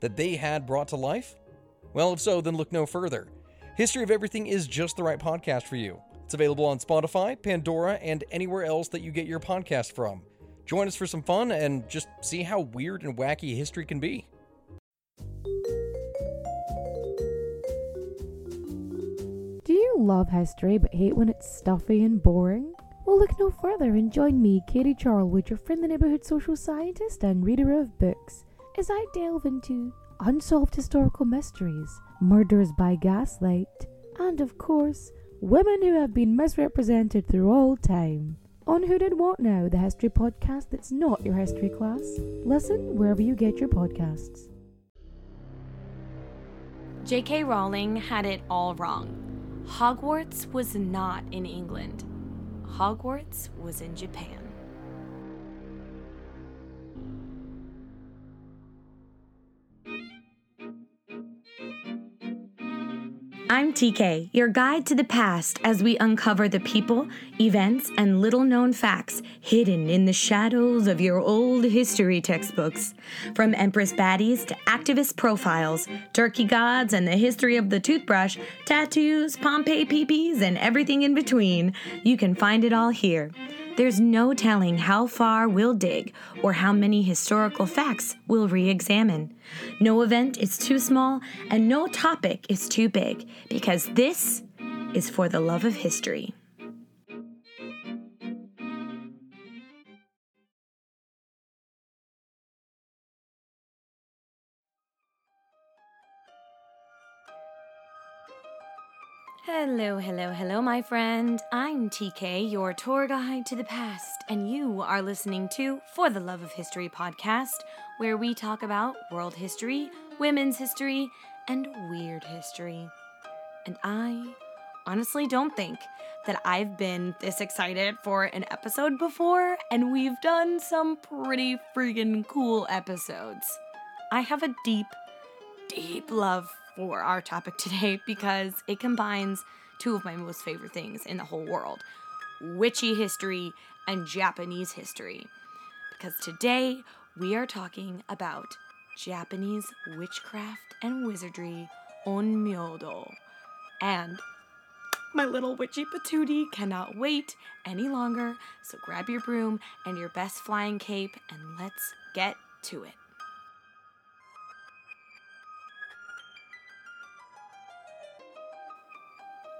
that they had brought to life? Well, if so, then look no further. History of Everything is just the right podcast for you. It's available on Spotify, Pandora, and anywhere else that you get your podcast from. Join us for some fun and just see how weird and wacky history can be. Do you love history but hate when it's stuffy and boring? Well, look no further and join me, Katie Charlwood, your friendly neighbourhood social scientist and reader of books, as I delve into unsolved historical mysteries, murders by gaslight, and of course, women who have been misrepresented through all time. On Who Did What Now, the history podcast that's not your history class. Listen wherever you get your podcasts. J.K. Rowling had it all wrong. Hogwarts was not in England, Hogwarts was in Japan. I'm TK, your guide to the past as we uncover the people, events, and little known facts hidden in the shadows of your old history textbooks. From Empress baddies to activist profiles, turkey gods and the history of the toothbrush, tattoos, Pompeii peepees, and everything in between, you can find it all here. There's no telling how far we'll dig or how many historical facts we'll re examine. No event is too small and no topic is too big because this is for the love of history. Hello, hello, hello, my friend. I'm TK, your tour guide to the past, and you are listening to For the Love of History podcast, where we talk about world history, women's history, and weird history. And I honestly don't think that I've been this excited for an episode before, and we've done some pretty freaking cool episodes. I have a deep, deep love for our topic today because it combines two of my most favorite things in the whole world witchy history and Japanese history. Because today we are talking about Japanese witchcraft and wizardry onmyodo. And my little witchy patootie cannot wait any longer, so grab your broom and your best flying cape and let's get to it.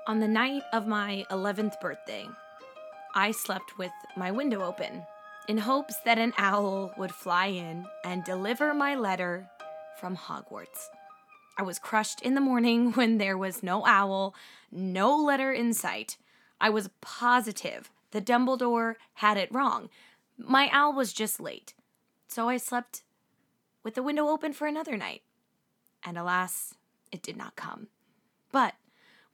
On the night of my 11th birthday, I slept with my window open in hopes that an owl would fly in and deliver my letter from Hogwarts. I was crushed in the morning when there was no owl, no letter in sight. I was positive the Dumbledore had it wrong. My owl was just late. So I slept with the window open for another night. And alas, it did not come. But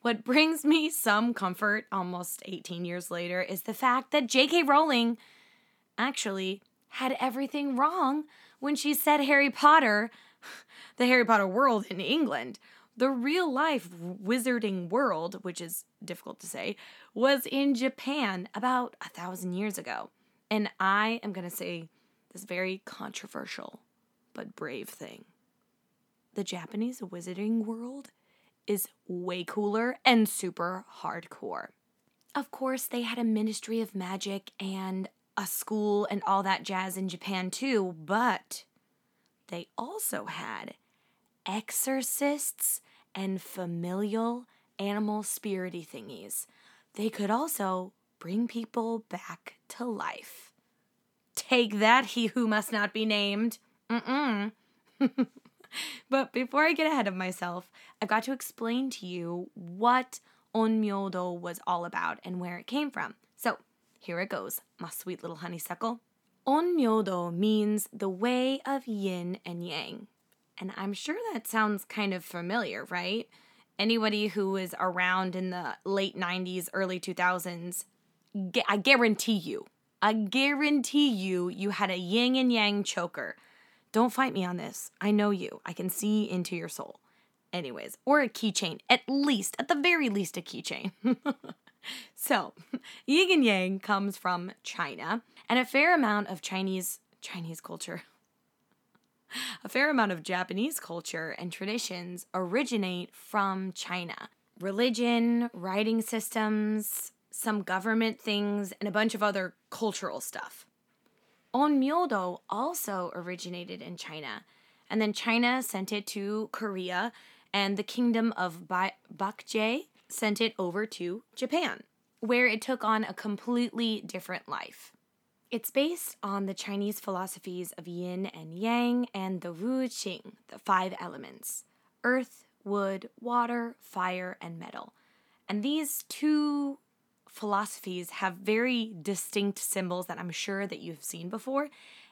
what brings me some comfort almost 18 years later is the fact that J.K. Rowling actually had everything wrong when she said Harry Potter, the Harry Potter world in England. The real life wizarding world, which is difficult to say, was in Japan about a thousand years ago. And I am going to say this very controversial but brave thing. The Japanese wizarding world is way cooler and super hardcore. Of course, they had a ministry of magic and a school and all that jazz in Japan too, but they also had exorcists and familial animal spirity thingies. They could also bring people back to life. Take that, he who must not be named. Mm-mm. but before I get ahead of myself, I've got to explain to you what onmyodo was all about and where it came from. So here it goes, my sweet little honeysuckle. Onmyodo means the way of yin and yang. And I'm sure that sounds kind of familiar, right? Anybody who was around in the late 90s, early 2000s, I guarantee you, I guarantee you, you had a yin and yang choker. Don't fight me on this. I know you. I can see into your soul. Anyways, or a keychain, at least, at the very least, a keychain. so, yin and yang comes from China, and a fair amount of Chinese Chinese culture a fair amount of Japanese culture and traditions originate from China. Religion, writing systems, some government things, and a bunch of other cultural stuff. Onmyodo also originated in China, and then China sent it to Korea, and the kingdom of ba- Baekje sent it over to Japan, where it took on a completely different life. It's based on the Chinese philosophies of yin and yang and the Wu Xing, the five elements earth, wood, water, fire, and metal. And these two philosophies have very distinct symbols that I'm sure that you've seen before.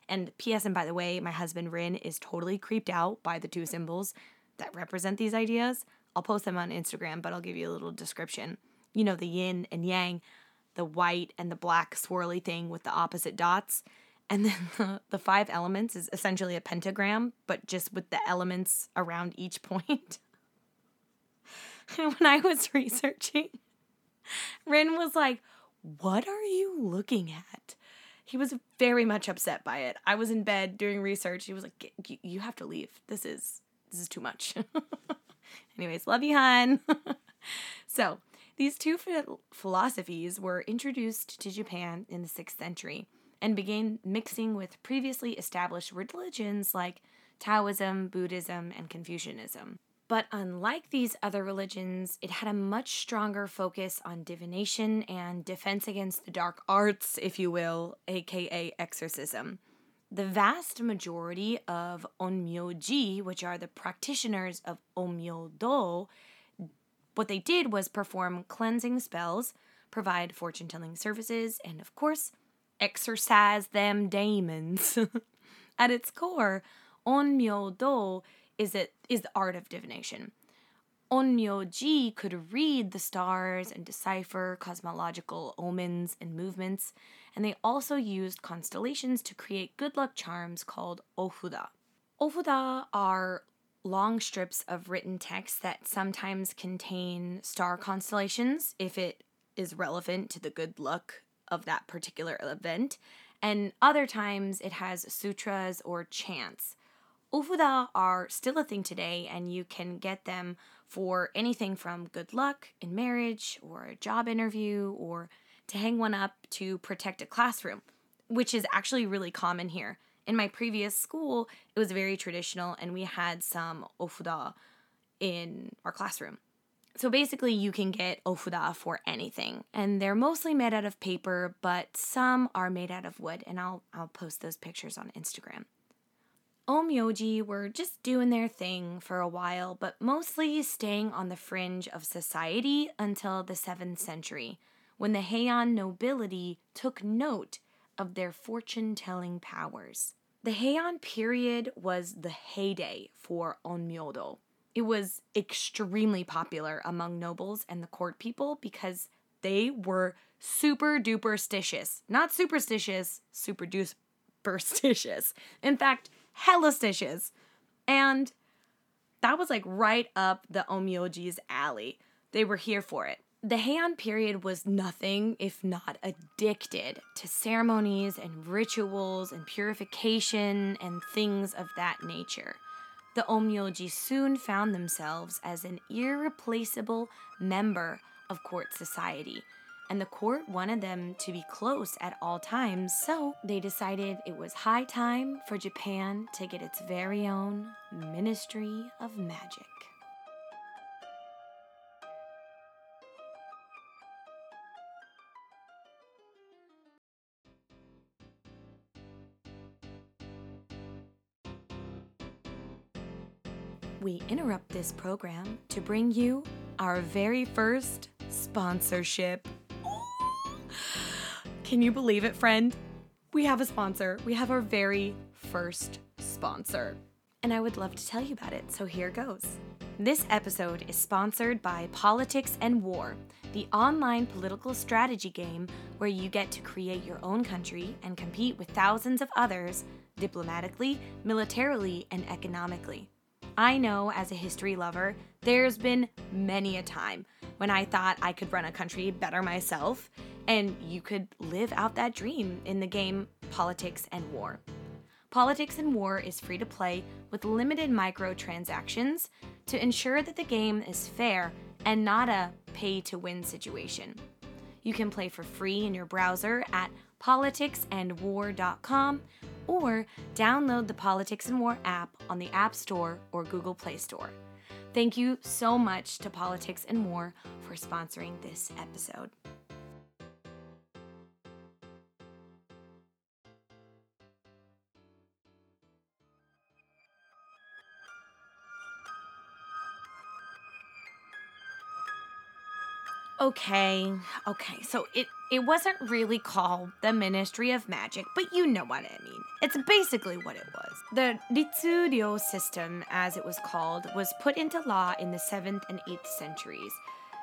And P.S. and by the way, my husband Rin is totally creeped out by the two symbols that represent these ideas. I'll post them on Instagram, but I'll give you a little description. You know, the yin and yang the white and the black swirly thing with the opposite dots. And then the, the five elements is essentially a pentagram, but just with the elements around each point. when I was researching, Rin was like, What are you looking at? He was very much upset by it. I was in bed doing research. He was like, You have to leave. This is this is too much. Anyways, love you, hon. so these two philosophies were introduced to Japan in the 6th century and began mixing with previously established religions like Taoism, Buddhism, and Confucianism. But unlike these other religions, it had a much stronger focus on divination and defense against the dark arts, if you will, aka exorcism. The vast majority of onmyoji, which are the practitioners of onmyodo, what they did was perform cleansing spells, provide fortune telling services, and of course, exorcise them demons. At its core, onmyo-do is, it, is the art of divination. Onmyo-ji could read the stars and decipher cosmological omens and movements, and they also used constellations to create good luck charms called ofuda. Ofuda are long strips of written text that sometimes contain star constellations if it is relevant to the good luck of that particular event, and other times it has sutras or chants. Ofuda are still a thing today, and you can get them for anything from good luck in marriage or a job interview or to hang one up to protect a classroom, which is actually really common here in my previous school, it was very traditional, and we had some ofuda in our classroom. So basically, you can get ofuda for anything, and they're mostly made out of paper, but some are made out of wood, and I'll I'll post those pictures on Instagram. Onmyoji were just doing their thing for a while, but mostly staying on the fringe of society until the 7th century, when the Heian nobility took note of their fortune telling powers. The Heian period was the heyday for Onmyodo. It was extremely popular among nobles and the court people because they were super duper stitious. Not superstitious, super duperstitious. In fact, hella stitious. And that was like right up the Onmyoji's alley. They were here for it. The Heian period was nothing if not addicted to ceremonies and rituals and purification and things of that nature. The Onmyoji soon found themselves as an irreplaceable member of court society, and the court wanted them to be close at all times, so they decided it was high time for Japan to get its very own Ministry of Magic. we interrupt this program to bring you our very first sponsorship. Can you believe it, friend? We have a sponsor. We have our very first sponsor. and I would love to tell you about it, so here goes. This episode is sponsored by Politics and War, the online political strategy game where you get to create your own country and compete with thousands of others diplomatically, militarily, and economically. I know as a history lover, there's been many a time when I thought I could run a country better myself, and you could live out that dream in the game Politics and War. Politics and War is free to play with limited microtransactions to ensure that the game is fair and not a pay to win situation. You can play for free in your browser at politicsandwar.com or download the Politics and War app on the App Store or Google Play Store. Thank you so much to Politics and War for sponsoring this episode. Okay, okay. So it it wasn't really called the Ministry of Magic, but you know what I mean. It's basically what it was. The Ritsuryo system, as it was called, was put into law in the 7th and 8th centuries.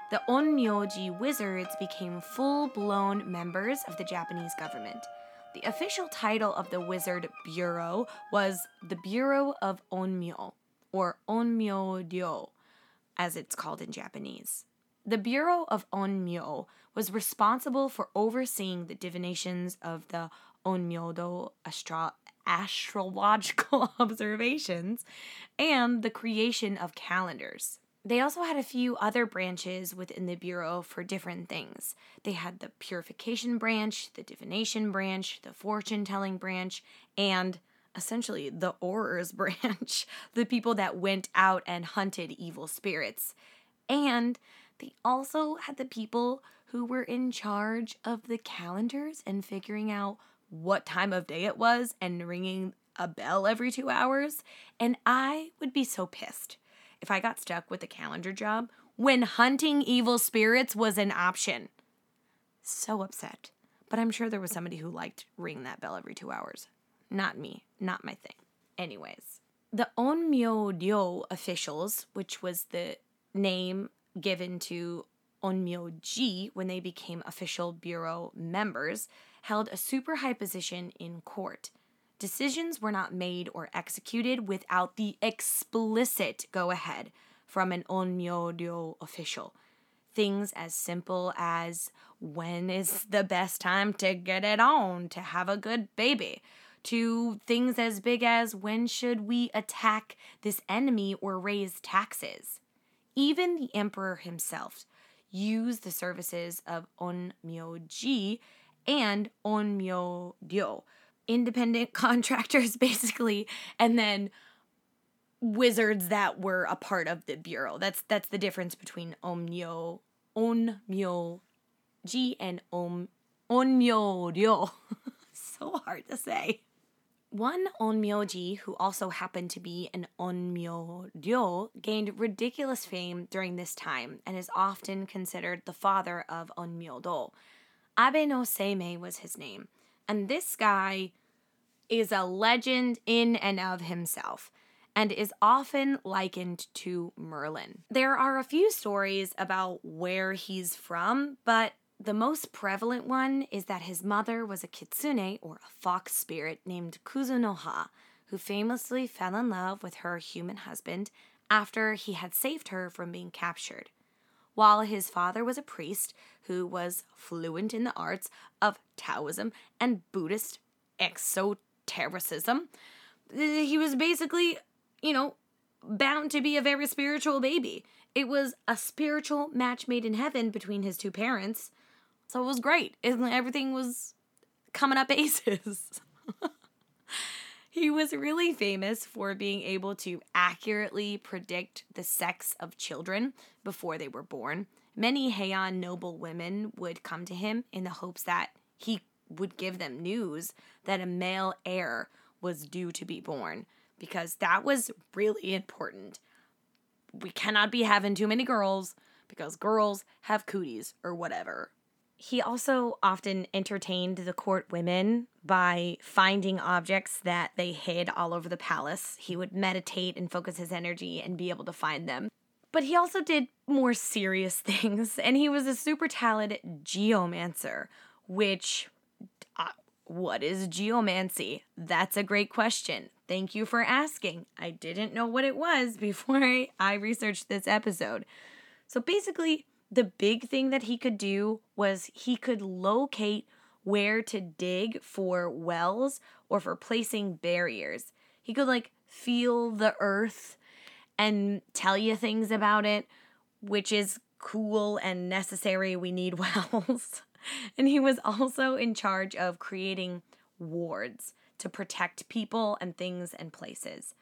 The Onmyoji wizards became full-blown members of the Japanese government. The official title of the wizard bureau was the Bureau of Onmyo, or Onmyo-ryo, as it's called in Japanese. The Bureau of Onmyo was responsible for overseeing the divinations of the Onmyodo astro- astrological observations and the creation of calendars. They also had a few other branches within the Bureau for different things. They had the purification branch, the divination branch, the fortune telling branch, and essentially the Aurors branch, the people that went out and hunted evil spirits. And they also had the people who were in charge of the calendars and figuring out what time of day it was and ringing a bell every two hours. And I would be so pissed if I got stuck with a calendar job when hunting evil spirits was an option. So upset. But I'm sure there was somebody who liked ringing that bell every two hours. Not me, not my thing. Anyways, the Onmyo-ryo officials, which was the name given to Onmyoji when they became official bureau members, held a super high position in court. Decisions were not made or executed without the explicit go ahead from an Onmyo-ryo official. Things as simple as when is the best time to get it on to have a good baby, to things as big as when should we attack this enemy or raise taxes. Even the emperor himself used the services of Onmyoji and Onmyo-ryo, independent contractors basically, and then wizards that were a part of the bureau. That's that's the difference between Onmyo Onmyoji and Om Onmyo-ryo. so hard to say. One Onmyoji, who also happened to be an Onmyo-ryo, gained ridiculous fame during this time and is often considered the father of Onmyo-do. Abe no Seimei was his name, and this guy is a legend in and of himself and is often likened to Merlin. There are a few stories about where he's from, but the most prevalent one is that his mother was a kitsune or a fox spirit named Kuzunoha, who famously fell in love with her human husband after he had saved her from being captured. While his father was a priest who was fluent in the arts of Taoism and Buddhist exotericism, he was basically, you know, bound to be a very spiritual baby. It was a spiritual match made in heaven between his two parents. So it was great. Everything was coming up aces. he was really famous for being able to accurately predict the sex of children before they were born. Many Heian noble women would come to him in the hopes that he would give them news that a male heir was due to be born because that was really important. We cannot be having too many girls because girls have cooties or whatever He also often entertained the court women by finding objects that they hid all over the palace. He would meditate and focus his energy and be able to find them. But he also did more serious things, and he was a super talented geomancer, which. Uh, what is geomancy? That's a great question. Thank you for asking. I didn't know what it was before I, I researched this episode. So basically, the big thing that he could do was he could locate where to dig for wells or for placing barriers. He could like feel the earth and tell you things about it, which is cool and necessary. We need wells. and he was also in charge of creating wards to protect people and things and places.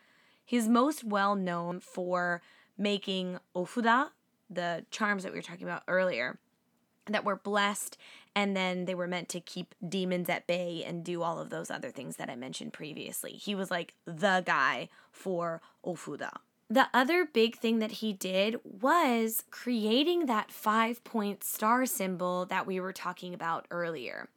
He's most well known for making ofuda, the charms that we were talking about earlier, that were blessed and then they were meant to keep demons at bay and do all of those other things that I mentioned previously. He was like the guy for ofuda. The other big thing that he did was creating that five point star symbol that we were talking about earlier.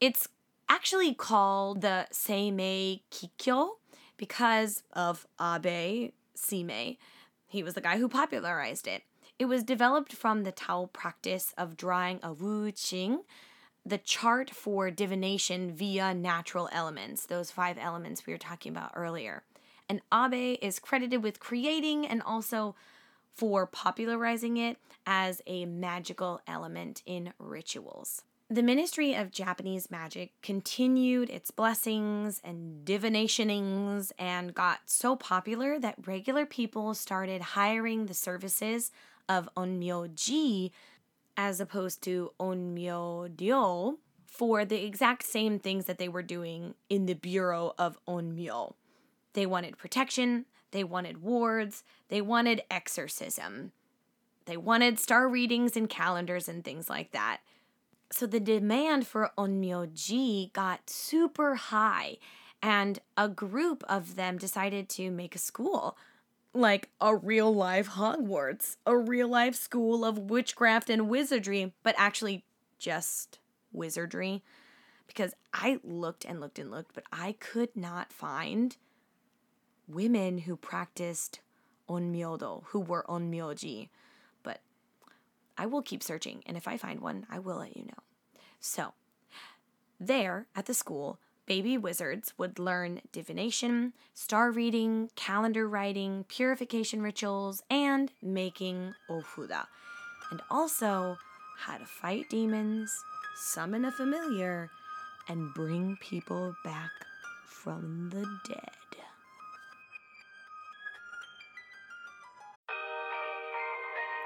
It's actually called the Seimei Kikyo because of Abe Seimei. He was the guy who popularized it. It was developed from the Tao practice of drawing a Wu Xing, the chart for divination via natural elements, those five elements we were talking about earlier. And Abe is credited with creating and also for popularizing it as a magical element in rituals. The Ministry of Japanese Magic continued its blessings and divinationings and got so popular that regular people started hiring the services of onmyoji as opposed to onmyo-ryo for the exact same things that they were doing in the Bureau of Onmyo. They wanted protection, they wanted wards, they wanted exorcism. They wanted star readings and calendars and things like that. So the demand for onmyoji got super high, and a group of them decided to make a school like a real life Hogwarts, a real life school of witchcraft and wizardry, but actually just wizardry. Because I looked and looked and looked, but I could not find women who practiced onmyodo, who were onmyoji. But I will keep searching, and if I find one, I will let you know. So, there at the school, baby wizards would learn divination, star reading, calendar writing, purification rituals, and making ofuda. And also how to fight demons, summon a familiar, and bring people back from the dead.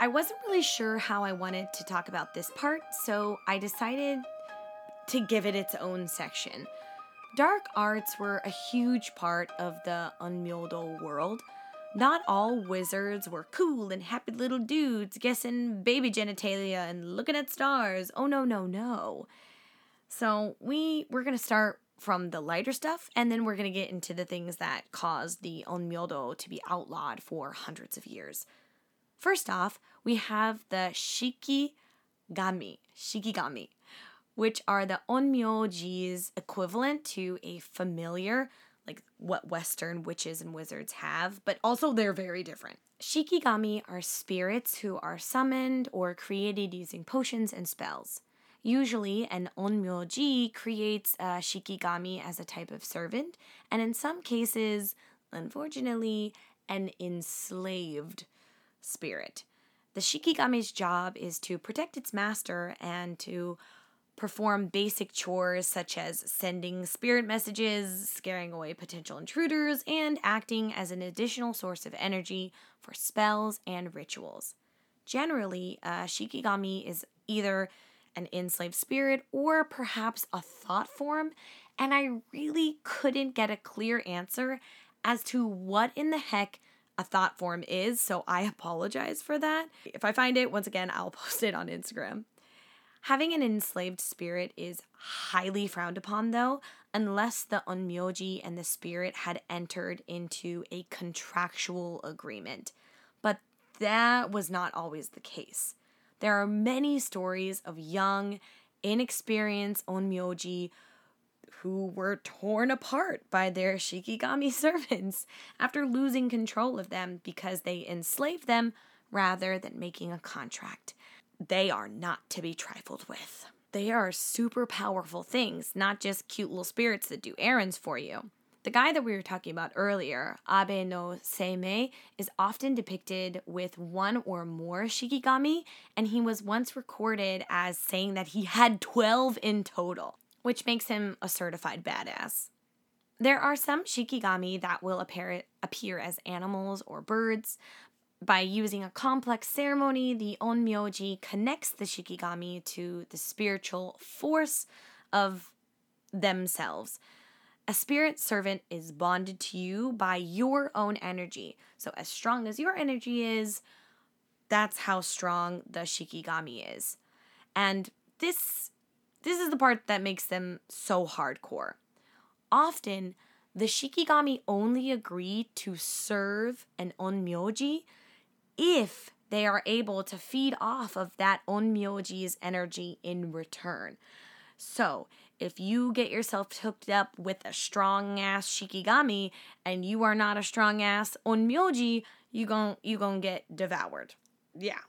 I wasn't really sure how I wanted to talk about this part, so I decided to give it its own section. Dark arts were a huge part of the Onmyodo world. Not all wizards were cool and happy little dudes guessing baby genitalia and looking at stars. Oh no, no, no. So we we're gonna start from the lighter stuff, and then we're gonna get into the things that caused the Onmyodo to be outlawed for hundreds of years. First off, we have the Shikigami, Shikigami, which are the Onmyoji's equivalent to a familiar, like what Western witches and wizards have, but also they're very different. Shikigami are spirits who are summoned or created using potions and spells. Usually, an onmyoji creates a shikigami as a type of servant, and in some cases, unfortunately, an enslaved spirit. The shikigami's job is to protect its master and to perform basic chores such as sending spirit messages, scaring away potential intruders, and acting as an additional source of energy for spells and rituals. Generally, a shikigami is either an enslaved spirit or perhaps a thought form, and I really couldn't get a clear answer as to what in the heck a thought form is, so I apologize for that. If I find it, once again, I'll post it on Instagram. Having an enslaved spirit is highly frowned upon, though, unless the onmyoji and the spirit had entered into a contractual agreement. But that was not always the case. There are many stories of young, inexperienced onmyoji who were torn apart by their shikigami servants after losing control of them because they enslaved them rather than making a contract. They are not to be trifled with. They are super powerful things, not just cute little spirits that do errands for you. The guy that we were talking about earlier, Abe no Seimei, is often depicted with one or more shikigami, and he was once recorded as saying that he had 12 in total, which makes him a certified badass. There are some shikigami that will appear, appear as animals or birds, by using a complex ceremony, the onmyoji connects the shikigami to the spiritual force of themselves. A spirit servant is bonded to you by your own energy. So, as strong as your energy is, that's how strong the shikigami is. And this this is the part that makes them so hardcore. Often, the shikigami only agree to serve an onmyoji if they are able to feed off of that onmyoji's energy in return. So, if you get yourself hooked up with a strong ass shikigami and you are not a strong ass onmyoji, you gon' you gon' get devoured. Yeah.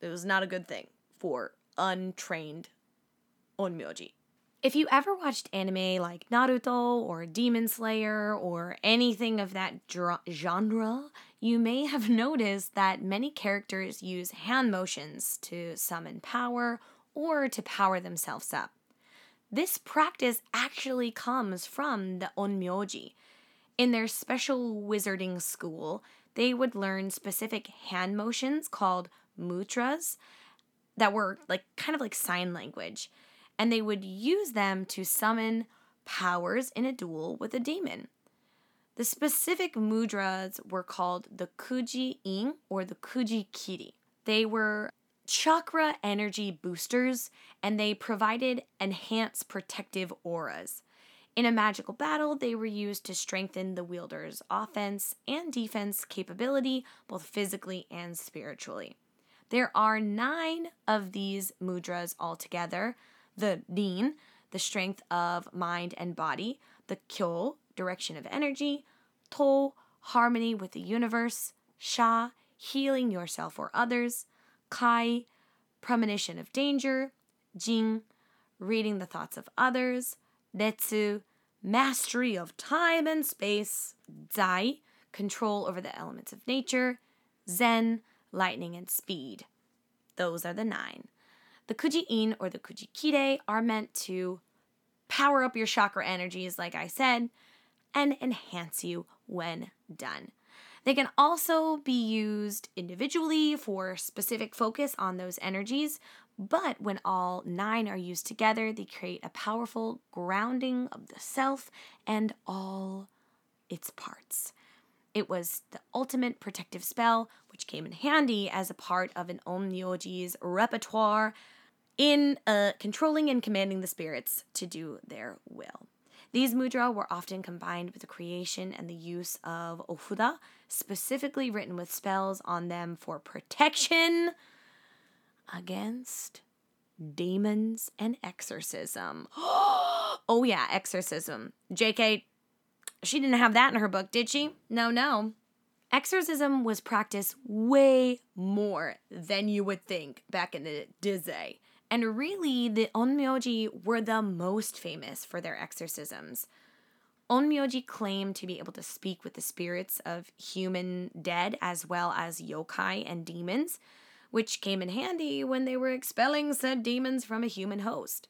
It was not a good thing for untrained onmyoji. If you ever watched anime like Naruto or Demon Slayer or anything of that genre, you may have noticed that many characters use hand motions to summon power or to power themselves up. This practice actually comes from the onmyoji. In their special wizarding school, they would learn specific hand motions called mudras that were like kind of like sign language and they would use them to summon powers in a duel with a demon. The specific mudras were called the Kuji In or the Kuji Kiri. They were chakra energy boosters and they provided enhanced protective auras. In a magical battle, they were used to strengthen the wielder's offense and defense capability, both physically and spiritually. There are nine of these mudras altogether, the Rin, the strength of mind and body, the Kyo, direction of energy, To, harmony with the universe, Sha, healing yourself or others, Kai, premonition of danger, Jing, reading the thoughts of others, Retsu, mastery of time and space, Zai, control over the elements of nature, Zen, lightning and speed. Those are the nine. The Kuji In or the Kuji Kiri are meant to power up your chakra energies, like I said, and enhance you when done. They can also be used individually for specific focus on those energies, but when all nine are used together, they create a powerful grounding of the self and all its parts. It was the ultimate protective spell, which came in handy as a part of an Onmyoji's repertoire in uh, controlling and commanding the spirits to do their will. These mudra were often combined with the creation and the use of ofuda, specifically written with spells on them for protection against demons and exorcism. oh, yeah, exorcism. JK, she didn't have that in her book, did she? No, no. Exorcism was practiced way more than you would think back in the day And really, the onmyoji were the most famous for their exorcisms. Onmyoji claimed to be able to speak with the spirits of human dead as well as yokai and demons, which came in handy when they were expelling said demons from a human host.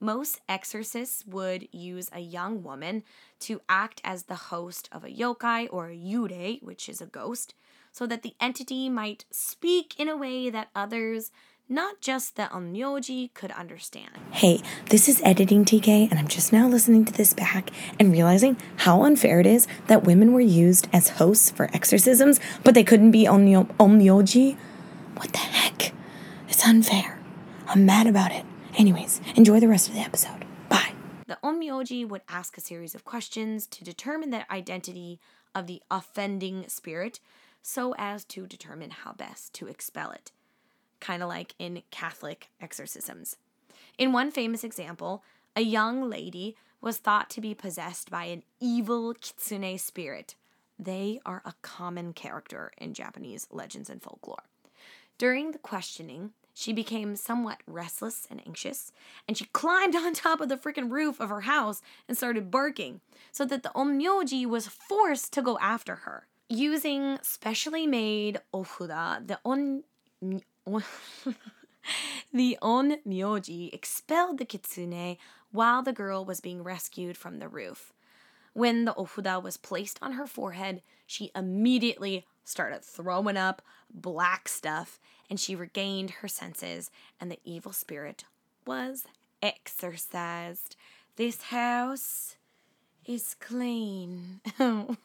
Most exorcists would use a young woman to act as the host of a yokai or a yurei, which is a ghost, so that the entity might speak in a way that others, not just the onmyoji, could understand. Hey, this is editing TK, and I'm just now listening to this back and realizing how unfair it is that women were used as hosts for exorcisms, but they couldn't be onmyo- onmyoji. What the heck? It's unfair. I'm mad about it. Anyways, enjoy the rest of the episode. Bye. The onmyoji would ask a series of questions to determine the identity of the offending spirit so as to determine how best to expel it, kind of like in Catholic exorcisms. In one famous example, a young lady was thought to be possessed by an evil kitsune spirit. They are a common character in Japanese legends and folklore. During the questioning, she became somewhat restless and anxious, and she climbed on top of the freaking roof of her house and started barking, so that the onmyoji was forced to go after her. Using specially made ofuda, the on the On onmyoji expelled the kitsune while the girl was being rescued from the roof. When the ofuda was placed on her forehead, she immediately started throwing up black stuff and she regained her senses, and the evil spirit was exorcised. This house is clean.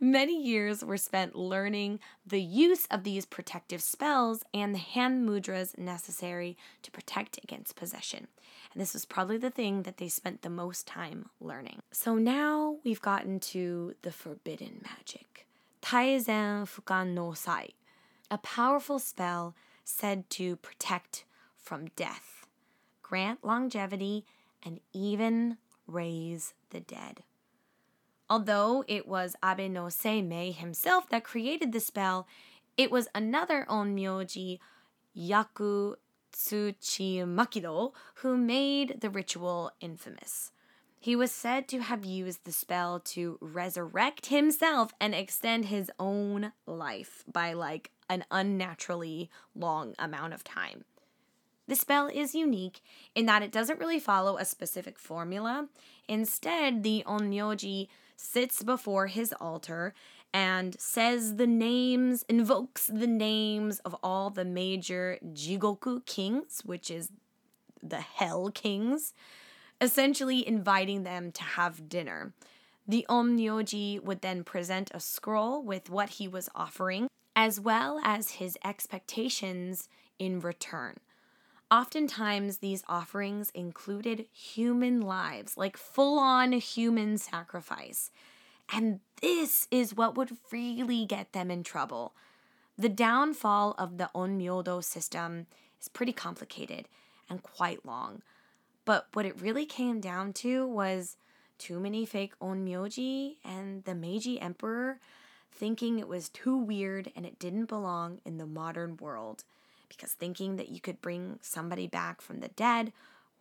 Many years were spent learning the use of these protective spells and the hand mudras necessary to protect against possession. And this was probably the thing that they spent the most time learning. So now we've gotten to the forbidden magic. Taizan Fukun no Sai, a powerful spell said to protect from death, grant longevity, and even raise the dead. Although it was Abe no Seimei himself that created the spell, it was another onmyoji, Yaku Tsuchi Makido, who made the ritual infamous. He was said to have used the spell to resurrect himself and extend his own life by like an unnaturally long amount of time. The spell is unique in that it doesn't really follow a specific formula. Instead, the onmyoji sits before his altar and says the names, invokes the names of all the major Jigoku kings, which is the hell kings, essentially inviting them to have dinner. The onmyoji would then present a scroll with what he was offering, as well as his expectations in return. Oftentimes, these offerings included human lives, like full on human sacrifice. And this is what would really get them in trouble. The downfall of the Onmyodo system is pretty complicated and quite long. But what it really came down to was too many fake Onmyoji and the Meiji Emperor thinking it was too weird and it didn't belong in the modern world because thinking that you could bring somebody back from the dead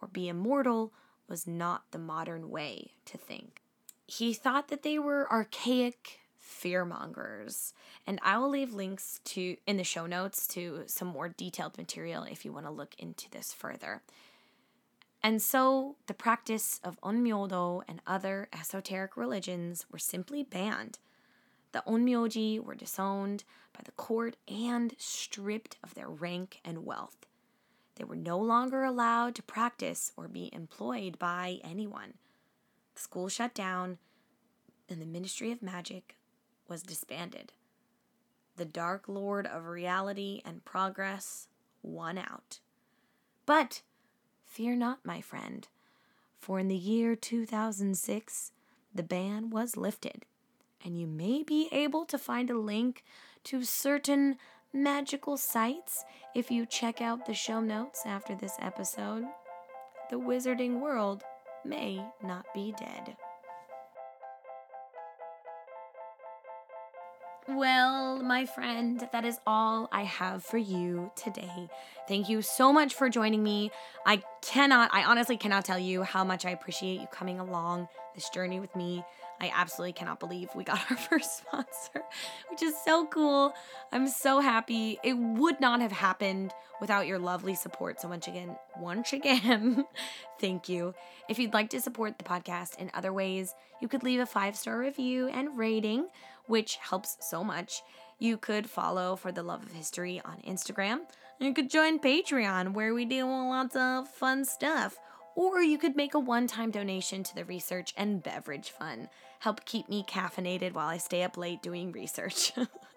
or be immortal was not the modern way to think. He thought that they were archaic fearmongers, and I will leave links to in the show notes to some more detailed material if you want to look into this further. And so the practice of onmyodo and other esoteric religions were simply banned the onmyoji were disowned by the court and stripped of their rank and wealth. They were no longer allowed to practice or be employed by anyone. The school shut down, and the Ministry of Magic was disbanded. The Dark Lord of Reality and Progress won out. But fear not, my friend, for in the year 2006, the ban was lifted and you may be able to find a link to certain magical sites if you check out the show notes after this episode. The wizarding world may not be dead. Well, my friend, that is all I have for you today. Thank you so much for joining me. I cannot, I honestly cannot tell you how much I appreciate you coming along this journey with me. I absolutely cannot believe we got our first sponsor, which is so cool. I'm so happy. It would not have happened without your lovely support. So, once again, once again, thank you. If you'd like to support the podcast in other ways, you could leave a five star review and rating, which helps so much. You could follow For the Love of History on Instagram. You could join Patreon, where we do lots of fun stuff. Or you could make a one time donation to the research and beverage fund. Help keep me caffeinated while I stay up late doing research.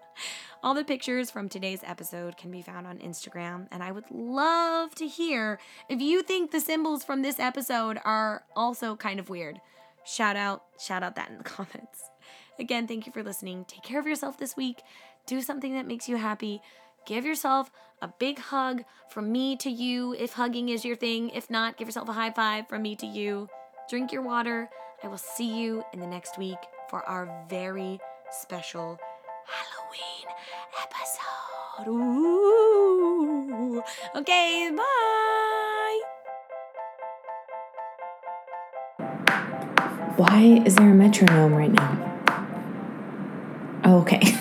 All the pictures from today's episode can be found on Instagram, and I would love to hear if you think the symbols from this episode are also kind of weird. Shout out, shout out that in the comments. Again, thank you for listening. Take care of yourself this week. Do something that makes you happy. Give yourself a big hug from me to you if hugging is your thing. If not, give yourself a high five from me to you. Drink your water. I will see you in the next week for our very special Halloween episode. Ooh. Okay, bye. Why is there a metronome right now? Oh, okay.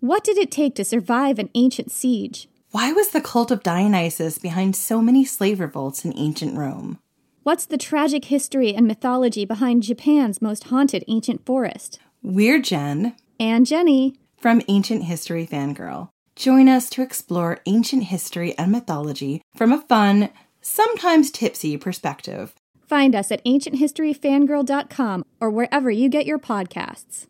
What did it take to survive an ancient siege? Why was the cult of Dionysus behind so many slave revolts in ancient Rome? What's the tragic history and mythology behind Japan's most haunted ancient forest? We're Jen And Jenny. from Ancient History Fangirl. Join us to explore ancient history and mythology from a fun, sometimes tipsy perspective. Find us at ancienthistoryfangirl.com or wherever you get your podcasts.